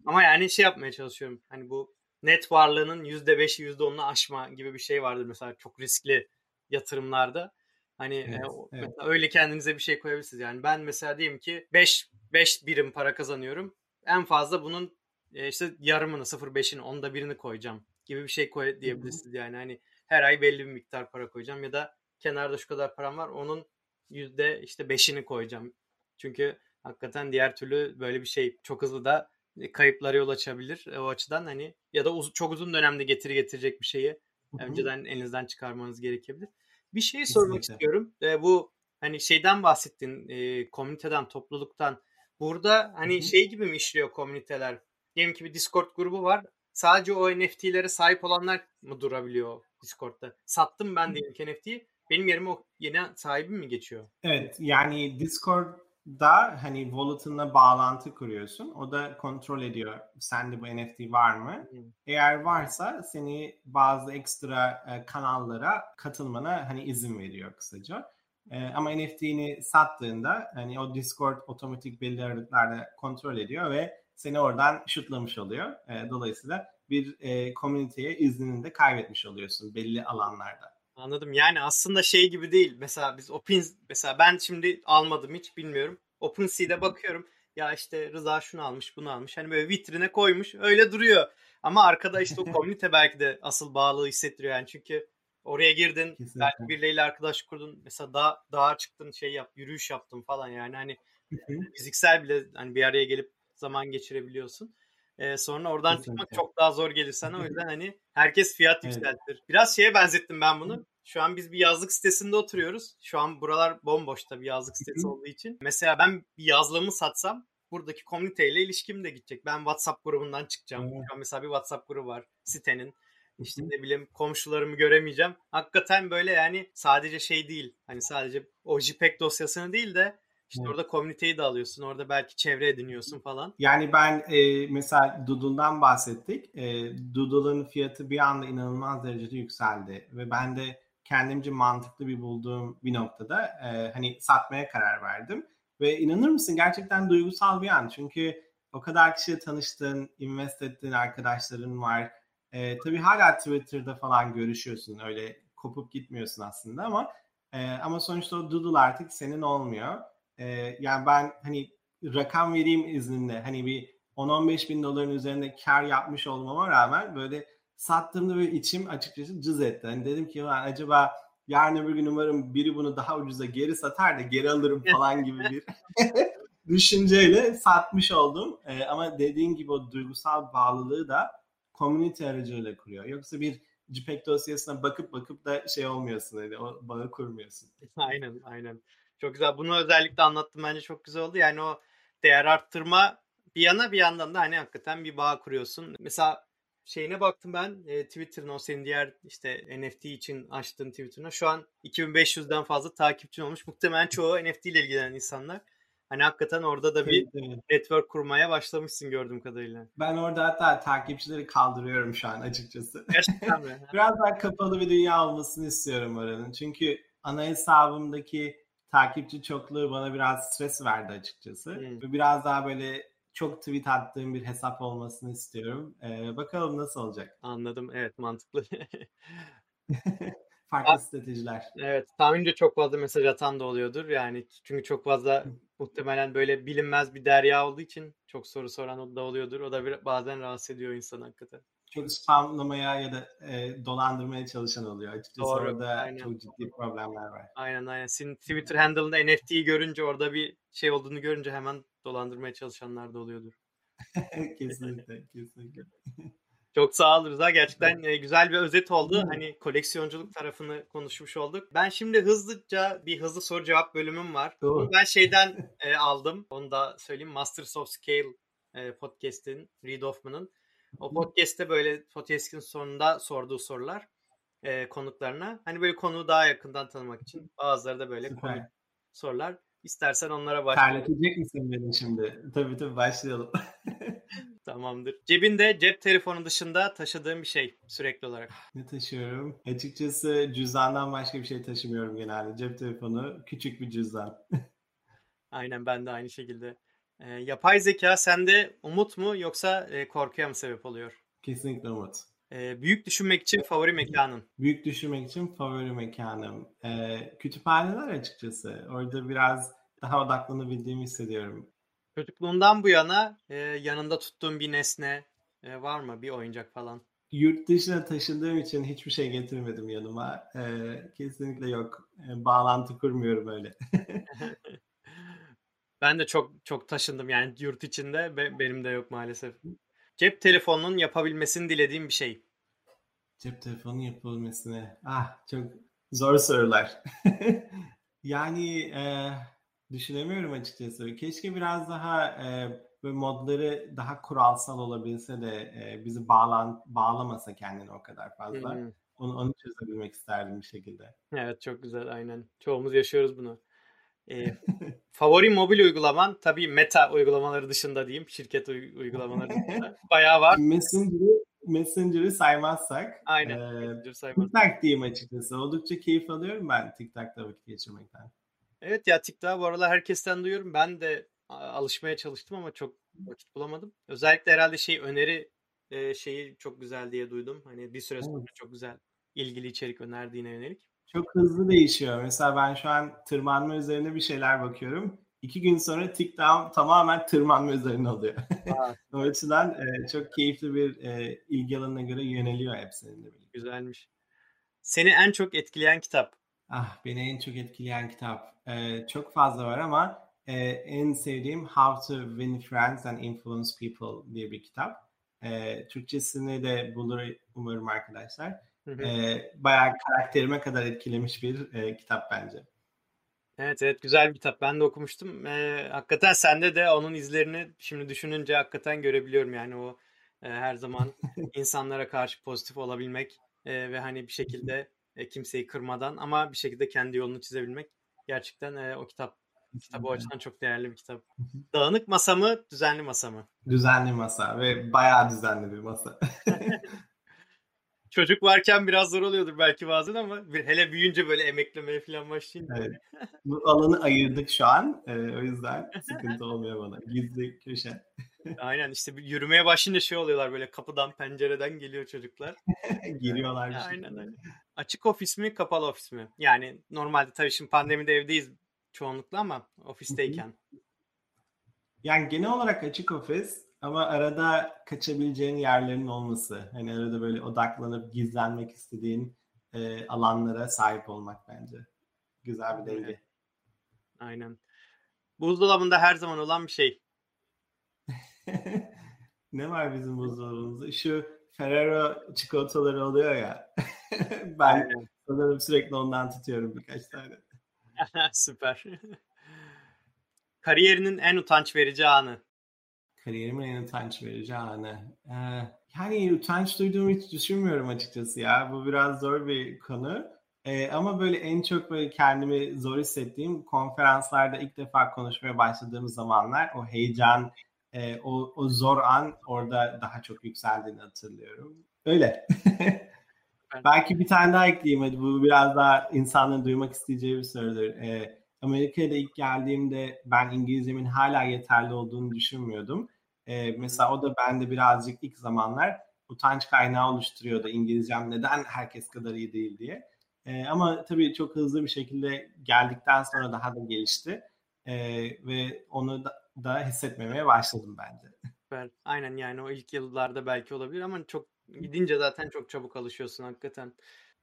Ama yani şey yapmaya çalışıyorum. Hani bu net varlığının %5'i %10'unu aşma gibi bir şey vardır mesela çok riskli yatırımlarda. Hani evet, e, evet. öyle kendinize bir şey koyabilirsiniz. Yani ben mesela diyeyim ki 5 5 birim para kazanıyorum. En fazla bunun e, işte yarımını 0.5'ini onda birini koyacağım gibi bir şey koy diyebilirsiniz. Yani hani her ay belli bir miktar para koyacağım ya da kenarda şu kadar param var onun yüzde işte beşini koyacağım. Çünkü hakikaten diğer türlü böyle bir şey çok hızlı da kayıplara yol açabilir. E, o açıdan hani ya da uz- çok uzun dönemde getiri getirecek bir şeyi Hı-hı. önceden elinizden çıkarmanız gerekebilir. Bir şey sormak istiyorum. E, bu hani şeyden bahsettin, e, komüniteden, topluluktan. Burada hani Hı-hı. şey gibi mi işliyor komüniteler? Diyelim ki bir Discord grubu var. Sadece o NFT'lere sahip olanlar mı durabiliyor Discord'da? Sattım ben diyelim ki NFT'yi benim yerime o yeni sahibim mi geçiyor? Evet yani Discord'da hani wallet'ınla bağlantı kuruyorsun. O da kontrol ediyor sende bu NFT var mı? Hmm. Eğer varsa seni bazı ekstra e, kanallara katılmana hani izin veriyor kısaca. E, ama NFT'ni sattığında hani o Discord otomatik belli aralıklarda kontrol ediyor ve seni oradan şutlamış oluyor. E, dolayısıyla bir e, komüniteye iznini de kaybetmiş oluyorsun belli alanlarda. Anladım. Yani aslında şey gibi değil. Mesela biz Open mesela ben şimdi almadım hiç bilmiyorum. OpenSea'de bakıyorum. Ya işte Rıza şunu almış, bunu almış. Hani böyle vitrine koymuş. Öyle duruyor. Ama arkada işte o (laughs) komünite belki de asıl bağlılığı hissettiriyor yani. Çünkü oraya girdin, Kesinlikle. belki birileriyle arkadaş kurdun. Mesela dağ, dağa çıktın, şey yap, yürüyüş yaptın falan yani. Hani fiziksel bile hani bir araya gelip zaman geçirebiliyorsun. Ee, sonra oradan Kesinlikle. çıkmak çok daha zor gelir sana. O (laughs) yüzden hani herkes fiyat evet. yükseltir. Biraz şeye benzettim ben bunu. Şu an biz bir yazlık sitesinde oturuyoruz. Şu an buralar bomboş tabii yazlık sitesi olduğu için. Mesela ben bir yazlığımı satsam buradaki komüniteyle ilişkim de gidecek. Ben WhatsApp grubundan çıkacağım. Şu an mesela bir WhatsApp grubu var sitenin. İşte ne bileyim komşularımı göremeyeceğim. Hakikaten böyle yani sadece şey değil. Hani sadece o JPEG dosyasını değil de işte evet. orada komüniteyi de alıyorsun. Orada belki çevre ediniyorsun falan. Yani ben e, mesela Doodle'dan bahsettik. E, Doodle'ın fiyatı bir anda inanılmaz derecede yükseldi. Ve ben de kendimce mantıklı bir bulduğum bir noktada e, hani satmaya karar verdim. Ve inanır mısın gerçekten duygusal bir an. Çünkü o kadar kişiyle tanıştın, invest ettiğin arkadaşların var. E, tabii hala Twitter'da falan görüşüyorsun. Öyle kopup gitmiyorsun aslında ama e, ama sonuçta o Doodle artık senin olmuyor. E, yani ben hani rakam vereyim izninle hani bir 10-15 bin doların üzerinde kar yapmış olmama rağmen böyle sattığımda böyle içim açıkçası cız etti. Hani dedim ki acaba yarın öbür gün umarım biri bunu daha ucuza geri satar da geri alırım (laughs) falan gibi bir (laughs) düşünceyle satmış oldum. Ee, ama dediğin gibi o duygusal bağlılığı da community aracılığıyla kuruyor. Yoksa bir JPEG dosyasına bakıp bakıp da şey olmuyorsun hani o bağı kurmuyorsun. (laughs) Aynen aynen. Çok güzel. Bunu özellikle anlattım bence çok güzel oldu. Yani o değer arttırma bir yana bir yandan da hani hakikaten bir bağ kuruyorsun. Mesela şeyine baktım ben e, Twitter'ın o senin diğer işte NFT için açtığın Twitter'ına şu an 2500'den fazla takipçin olmuş. Muhtemelen çoğu NFT ile ilgilenen insanlar. Hani hakikaten orada da bir evet, evet. network kurmaya başlamışsın gördüğüm kadarıyla. Ben orada hatta takipçileri kaldırıyorum şu an açıkçası. Gerçekten mi? (laughs) Biraz daha kapalı bir dünya olmasını istiyorum oranın. Çünkü ana hesabımdaki takipçi çokluğu bana biraz stres verdi açıkçası. Hmm. Biraz daha böyle çok tweet attığım bir hesap olmasını istiyorum. Ee, bakalım nasıl olacak. Anladım. Evet mantıklı. (laughs) Farklı A- stratejiler. Evet. Tahmince çok fazla mesaj atan da oluyordur. Yani çünkü çok fazla muhtemelen böyle bilinmez bir derya olduğu için çok soru soran da oluyordur. O da bir, bazen rahatsız ediyor insanı hakikaten. Çok spamlamaya ya da e, dolandırmaya çalışan oluyor. Açıkçası Doğru, orada aynen. çok ciddi problemler var. Aynen aynen. Senin Twitter handle'ında NFT'yi görünce orada bir şey olduğunu görünce hemen dolandırmaya çalışanlar da oluyordur. (laughs) kesinlikle, kesinlikle. (laughs) Çok sağ ol Rıza. Gerçekten evet. güzel bir özet oldu. Hani koleksiyonculuk tarafını konuşmuş olduk. Ben şimdi hızlıca bir hızlı soru cevap bölümüm var. Doğru. ben şeyden e, aldım. Onu da söyleyeyim. Masters of Scale e, podcast'in, Reid Hoffman'ın. O podcast'te böyle podcast'in sonunda sorduğu sorular e, konuklarına. Hani böyle konuyu daha yakından tanımak için bazıları da böyle konu sorular. İstersen onlara başlayalım. Terletecek misin beni şimdi? Tabii tabii başlayalım. (laughs) Tamamdır. Cebinde cep telefonu dışında taşıdığım bir şey sürekli olarak. Ne taşıyorum? Açıkçası cüzdandan başka bir şey taşımıyorum genelde. Cep telefonu küçük bir cüzdan. (laughs) Aynen ben de aynı şekilde. E, yapay zeka sende umut mu yoksa e, korkuya mı sebep oluyor? Kesinlikle umut. E, büyük düşünmek için favori mekanın? Büyük düşünmek için favori mekanım. E, kütüphaneler açıkçası. Orada biraz daha odaklanabildiğimi hissediyorum. Çocukluğundan bu yana e, yanında tuttuğun bir nesne e, var mı? Bir oyuncak falan. Yurt dışına taşındığım için hiçbir şey getirmedim yanıma. E, kesinlikle yok. E, bağlantı kurmuyorum öyle. (laughs) ben de çok çok taşındım yani yurt içinde ve benim de yok maalesef. Cep telefonunun yapabilmesini dilediğim bir şey. Cep telefonunun yapabilmesine. Ah çok zor sorular. (laughs) yani e, Düşünemiyorum açıkçası. Keşke biraz daha e, böyle modları daha kuralsal olabilse de e, bizi bağlan bağlamasa kendini o kadar fazla. Hmm. Onu, onu çözebilmek isterdim bir şekilde. Evet çok güzel aynen. Çoğumuz yaşıyoruz bunu. E, (laughs) favori mobil uygulaman tabii meta uygulamaları dışında diyeyim. Şirket uygulamaları dışında. (laughs) Bayağı var. Messenger'ı Messenger'ı saymazsak. Aynen. E, Messenger saymazsak. TikTok diyeyim açıkçası. Oldukça keyif alıyorum ben TikTok'ta vakit geçirmekten. Evet ya TikTok bu aralar herkesten duyuyorum. Ben de alışmaya çalıştım ama çok vakit bulamadım. Özellikle herhalde şey öneri e, şeyi çok güzel diye duydum. Hani bir süre sonra evet. çok güzel ilgili içerik önerdiğine yönelik. Çok hızlı değişiyor. Mesela ben şu an tırmanma üzerine bir şeyler bakıyorum. İki gün sonra TikTok tamamen tırmanma üzerine oluyor. (laughs) o açıdan e, çok keyifli bir e, ilgi alanına göre yöneliyor hepsinin de. Güzelmiş. Seni en çok etkileyen kitap? Ah, beni en çok etkileyen kitap. Ee, çok fazla var ama e, en sevdiğim How to Win Friends and Influence People diye bir kitap. E, Türkçesini de bulur umarım arkadaşlar. E, bayağı karakterime kadar etkilemiş bir e, kitap bence. Evet evet güzel bir kitap. Ben de okumuştum. E, hakikaten sende de onun izlerini şimdi düşününce hakikaten görebiliyorum. Yani o e, her zaman (laughs) insanlara karşı pozitif olabilmek e, ve hani bir şekilde e, kimseyi kırmadan ama bir şekilde kendi yolunu çizebilmek gerçekten e, o kitap kitap o açıdan çok değerli bir kitap. Dağınık masa mı, düzenli masa mı? Düzenli masa ve bayağı düzenli bir masa. (laughs) Çocuk varken biraz zor oluyordur belki bazen ama bir, hele büyüyünce böyle emeklemeye falan başlayınca. Evet. Bu alanı ayırdık şu an. Ee, o yüzden sıkıntı (laughs) olmuyor bana. Gizli köşe. Aynen işte yürümeye başlayınca şey oluyorlar böyle kapıdan pencereden geliyor çocuklar. (laughs) Geliyorlar bir Aynen öyle. Açık ofis mi kapalı ofis mi? Yani normalde tabii şimdi pandemide evdeyiz çoğunlukla ama ofisteyken. Yani genel olarak açık ofis Ama arada kaçabileceğin yerlerin olması. Hani arada böyle odaklanıp gizlenmek istediğin e, alanlara sahip olmak bence. Güzel bir denge. Aynen. Buzdolabında her zaman olan bir şey. (laughs) ne var bizim buzdolabımızda? Şu Ferrero çikolataları oluyor ya. (laughs) ben Aynen. sanırım sürekli ondan tutuyorum birkaç tane. (laughs) Süper. Kariyerinin en utanç verici anı. Kariyerimin en utanç verici anı. Ee, yani utanç duyduğumu hiç düşünmüyorum açıkçası ya. Bu biraz zor bir konu. Ee, ama böyle en çok böyle kendimi zor hissettiğim konferanslarda ilk defa konuşmaya başladığımız zamanlar o heyecan, e, o, o zor an orada daha çok yükseldiğini hatırlıyorum. Öyle. (laughs) Belki bir tane daha ekleyeyim hadi bu biraz daha insanların duymak isteyeceği bir sorudur. Ee, Amerika'ya da ilk geldiğimde ben İngilizcemin hala yeterli olduğunu düşünmüyordum. Ee, mesela o da bende birazcık ilk zamanlar utanç kaynağı oluşturuyordu İngilizcem neden herkes kadar iyi değil diye. Ee, ama tabii çok hızlı bir şekilde geldikten sonra daha da gelişti. Ee, ve onu da, da hissetmemeye başladım bence. Süper. Aynen yani o ilk yıllarda belki olabilir ama çok gidince zaten çok çabuk alışıyorsun hakikaten.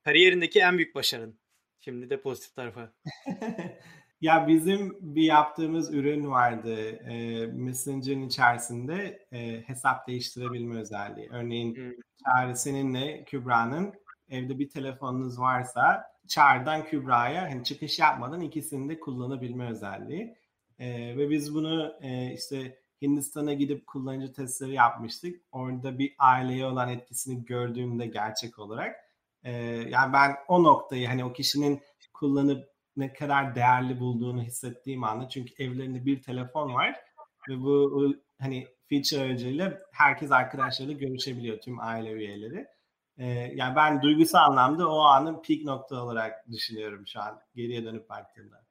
Kariyerindeki en büyük başarın. Şimdi de pozitif tarafa. (laughs) ya bizim bir yaptığımız ürün vardı. E, Messenger'ın içerisinde e, hesap değiştirebilme özelliği. Örneğin hmm. Çağrı seninle Kübra'nın evde bir telefonunuz varsa Çağrı'dan Kübra'ya hani çıkış yapmadan ikisini de kullanabilme özelliği. E, ve biz bunu e, işte Hindistan'a gidip kullanıcı testleri yapmıştık. Orada bir aileye olan etkisini gördüğümde gerçek olarak e, yani ben o noktayı hani o kişinin kullanıp ne kadar değerli bulduğunu hissettiğim anda çünkü evlerinde bir telefon var ve bu hani feature aracılığıyla herkes arkadaşlarıyla görüşebiliyor tüm aile üyeleri. Ee, yani ben duygusal anlamda o anın peak nokta olarak düşünüyorum şu an geriye dönüp baktığımda.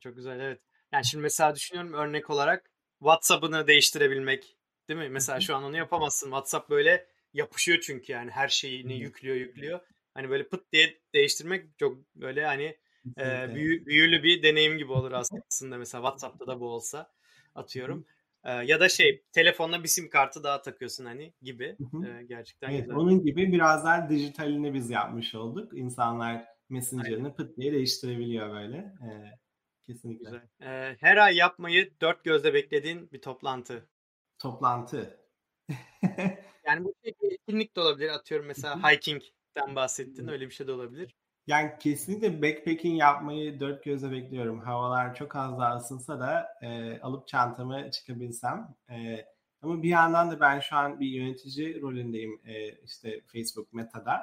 çok güzel evet. Yani şimdi mesela düşünüyorum örnek olarak WhatsApp'ını değiştirebilmek değil mi? Mesela şu an onu yapamazsın. WhatsApp böyle yapışıyor çünkü yani her şeyini yüklüyor yüklüyor. Hani böyle pıt diye değiştirmek çok böyle hani e, büyü, büyülü bir deneyim gibi olur aslında mesela WhatsApp'ta da bu olsa atıyorum. E, ya da şey telefonla bir sim kartı daha takıyorsun hani gibi. E, gerçekten evet, güzel. Onun gibi biraz daha dijitalini biz yapmış olduk. İnsanlar Messenger'ını pıt diye değiştirebiliyor böyle. E, kesinlikle. Güzel. E, her ay yapmayı dört gözle beklediğin bir toplantı. Toplantı. (laughs) yani bu bir etkinlik de olabilir. Atıyorum mesela hiking'den bahsettin. Öyle bir şey de olabilir. Yani kesinlikle backpacking yapmayı dört gözle bekliyorum. Havalar çok az daha ısınsa da e, alıp çantamı çıkabilsem. E, ama bir yandan da ben şu an bir yönetici rolündeyim e, işte Facebook Meta'da.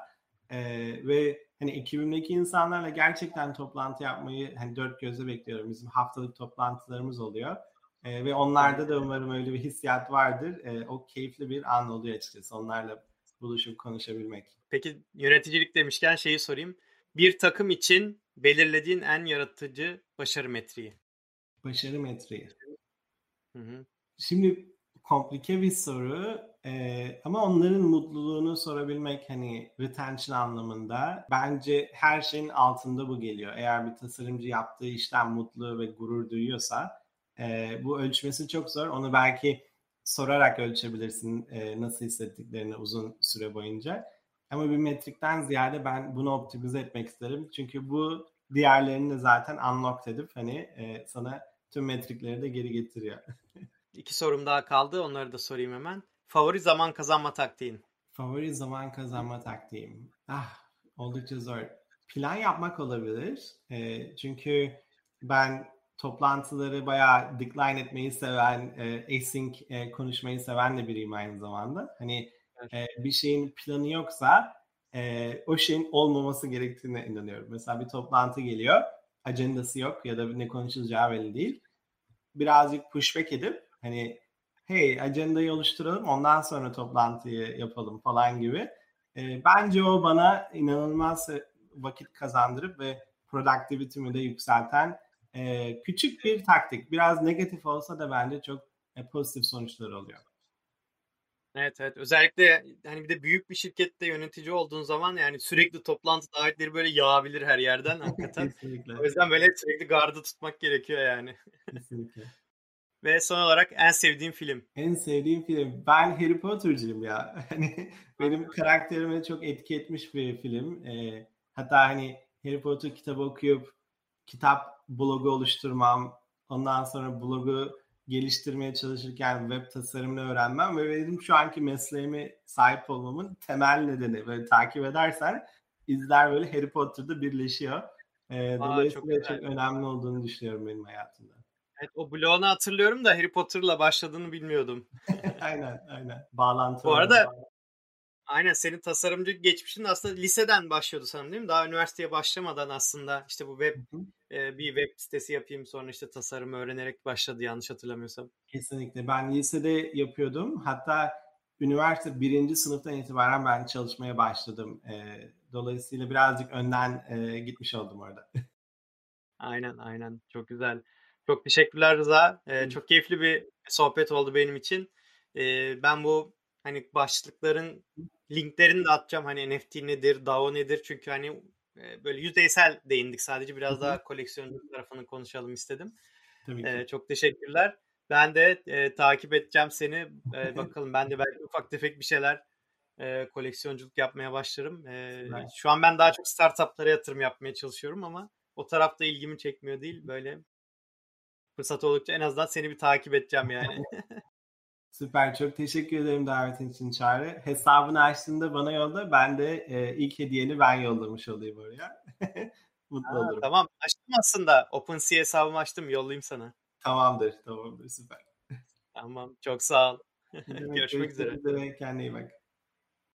E, ve hani ekibimdeki insanlarla gerçekten toplantı yapmayı hani dört gözle bekliyorum. Bizim haftalık toplantılarımız oluyor. E, ve onlarda da umarım öyle bir hissiyat vardır. E, o keyifli bir an oluyor açıkçası onlarla buluşup konuşabilmek. Peki yöneticilik demişken şeyi sorayım. Bir takım için belirlediğin en yaratıcı başarı metriği. Başarı metriği. Hı hı. Şimdi komplike bir soru ee, ama onların mutluluğunu sorabilmek hani retention anlamında bence her şeyin altında bu geliyor. Eğer bir tasarımcı yaptığı işten mutlu ve gurur duyuyorsa e, bu ölçmesi çok zor. Onu belki sorarak ölçebilirsin e, nasıl hissettiklerini uzun süre boyunca. Ama bir metrikten ziyade ben bunu optimize etmek isterim. Çünkü bu diğerlerini de zaten unlock edip hani e, sana tüm metrikleri de geri getiriyor. (laughs) İki sorum daha kaldı. Onları da sorayım hemen. Favori zaman kazanma taktiğin? Favori zaman kazanma taktiğim. Ah, oldukça zor. Plan yapmak olabilir. E, çünkü ben toplantıları bayağı decline etmeyi seven, e, async e, konuşmayı seven de biriyim aynı zamanda. Hani e, bir şeyin planı yoksa e, o şeyin olmaması gerektiğine inanıyorum. Mesela bir toplantı geliyor, agendası yok ya da ne konuşulacağı belli değil. Birazcık pushback edip hani hey agendayı oluşturalım ondan sonra toplantıyı yapalım falan gibi. E, bence o bana inanılmaz vakit kazandırıp ve productivity'mi de yükselten e, küçük bir taktik. Biraz negatif olsa da bence çok e, pozitif sonuçlar oluyor. Evet evet özellikle hani bir de büyük bir şirkette yönetici olduğun zaman yani sürekli toplantı davetleri böyle yağabilir her yerden (laughs) hakikaten. O yüzden böyle sürekli gardı tutmak gerekiyor yani. Kesinlikle. (laughs) Ve son olarak en sevdiğin film? En sevdiğim film. Ben Harry Potter'cıyım ya. (laughs) Hani benim karakterime çok etki etmiş bir film. Ee, hatta hani Harry Potter kitabı okuyup kitap blogu oluşturmam, ondan sonra blogu geliştirmeye çalışırken web tasarımını öğrenmem ve benim şu anki mesleğime sahip olmamın temel nedeni. Böyle takip edersen izler böyle Harry Potter'da birleşiyor. Ee, dolayısıyla çok, çok önemli olduğunu düşünüyorum benim hayatımda. Evet, o bloğunu hatırlıyorum da Harry Potter'la başladığını bilmiyordum. (laughs) aynen aynen. Bağlantı. Bu arada aynen senin tasarımcı geçmişin aslında liseden başlıyordu sanırım değil mi? Daha üniversiteye başlamadan aslında işte bu web e, bir web sitesi yapayım sonra işte tasarımı öğrenerek başladı yanlış hatırlamıyorsam. Kesinlikle. Ben lisede yapıyordum. Hatta üniversite birinci sınıftan itibaren ben çalışmaya başladım. E, dolayısıyla birazcık önden e, gitmiş oldum orada. (laughs) aynen aynen. Çok güzel. Çok teşekkürler Rıza. Ee, çok keyifli bir sohbet oldu benim için. Ee, ben bu hani başlıkların linklerini de atacağım. Hani NFT nedir, DAO nedir? Çünkü hani e, böyle yüzeysel değindik sadece. Biraz daha koleksiyoncu tarafını konuşalım istedim. Tabii ki. Ee, çok teşekkürler. Ben de e, takip edeceğim seni. E, (laughs) bakalım ben de belki ufak tefek bir şeyler e, koleksiyonculuk yapmaya başlarım. E, şu an ben daha çok startuplara yatırım yapmaya çalışıyorum ama o tarafta ilgimi çekmiyor değil. Böyle fırsat oldukça en azından seni bir takip edeceğim yani. (laughs) Süper. Çok teşekkür ederim davetin için Çağrı. Hesabını açtığında bana yolla. Ben de e, ilk hediyeni ben yollamış olayım oraya. (laughs) Mutlu ha, olurum. Tamam. Açtım aslında. OpenSea hesabımı açtım. Yollayayım sana. Tamamdır. Tamamdır. Süper. Tamam. Çok sağ ol. (laughs) Görüşmek üzere. üzere. Kendine iyi bak.